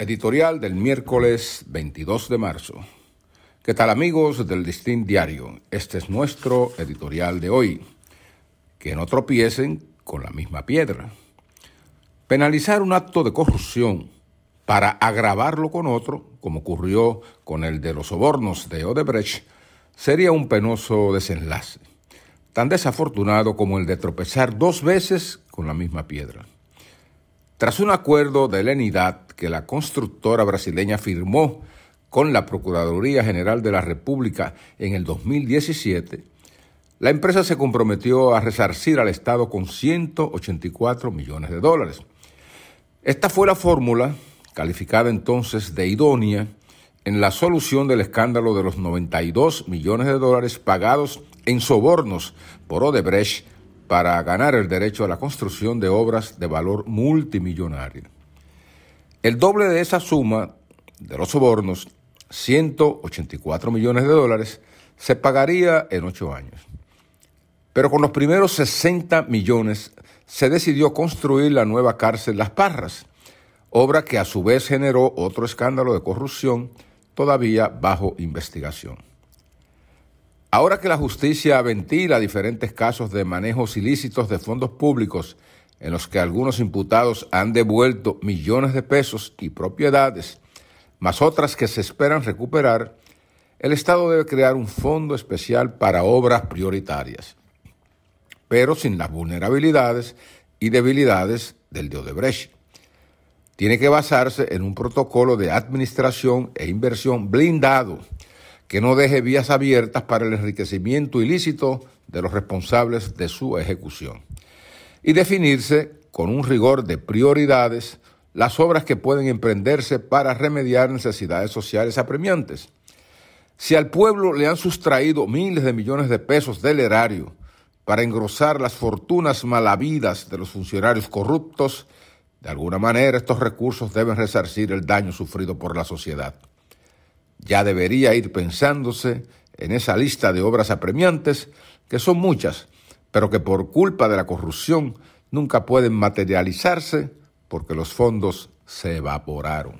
Editorial del miércoles 22 de marzo. ¿Qué tal amigos del Distinct Diario? Este es nuestro editorial de hoy. Que no tropiecen con la misma piedra. Penalizar un acto de corrupción para agravarlo con otro, como ocurrió con el de los sobornos de Odebrecht, sería un penoso desenlace, tan desafortunado como el de tropezar dos veces con la misma piedra. Tras un acuerdo de lenidad que la constructora brasileña firmó con la Procuraduría General de la República en el 2017, la empresa se comprometió a resarcir al Estado con 184 millones de dólares. Esta fue la fórmula, calificada entonces de idónea, en la solución del escándalo de los 92 millones de dólares pagados en sobornos por Odebrecht para ganar el derecho a la construcción de obras de valor multimillonario. El doble de esa suma de los sobornos, 184 millones de dólares, se pagaría en ocho años. Pero con los primeros 60 millones se decidió construir la nueva cárcel Las Parras, obra que a su vez generó otro escándalo de corrupción todavía bajo investigación. Ahora que la justicia ventila diferentes casos de manejos ilícitos de fondos públicos en los que algunos imputados han devuelto millones de pesos y propiedades, más otras que se esperan recuperar, el Estado debe crear un fondo especial para obras prioritarias, pero sin las vulnerabilidades y debilidades del de Odebrecht. Tiene que basarse en un protocolo de administración e inversión blindado que no deje vías abiertas para el enriquecimiento ilícito de los responsables de su ejecución. Y definirse con un rigor de prioridades las obras que pueden emprenderse para remediar necesidades sociales apremiantes. Si al pueblo le han sustraído miles de millones de pesos del erario para engrosar las fortunas malavidas de los funcionarios corruptos, de alguna manera estos recursos deben resarcir el daño sufrido por la sociedad ya debería ir pensándose en esa lista de obras apremiantes, que son muchas, pero que por culpa de la corrupción nunca pueden materializarse porque los fondos se evaporaron.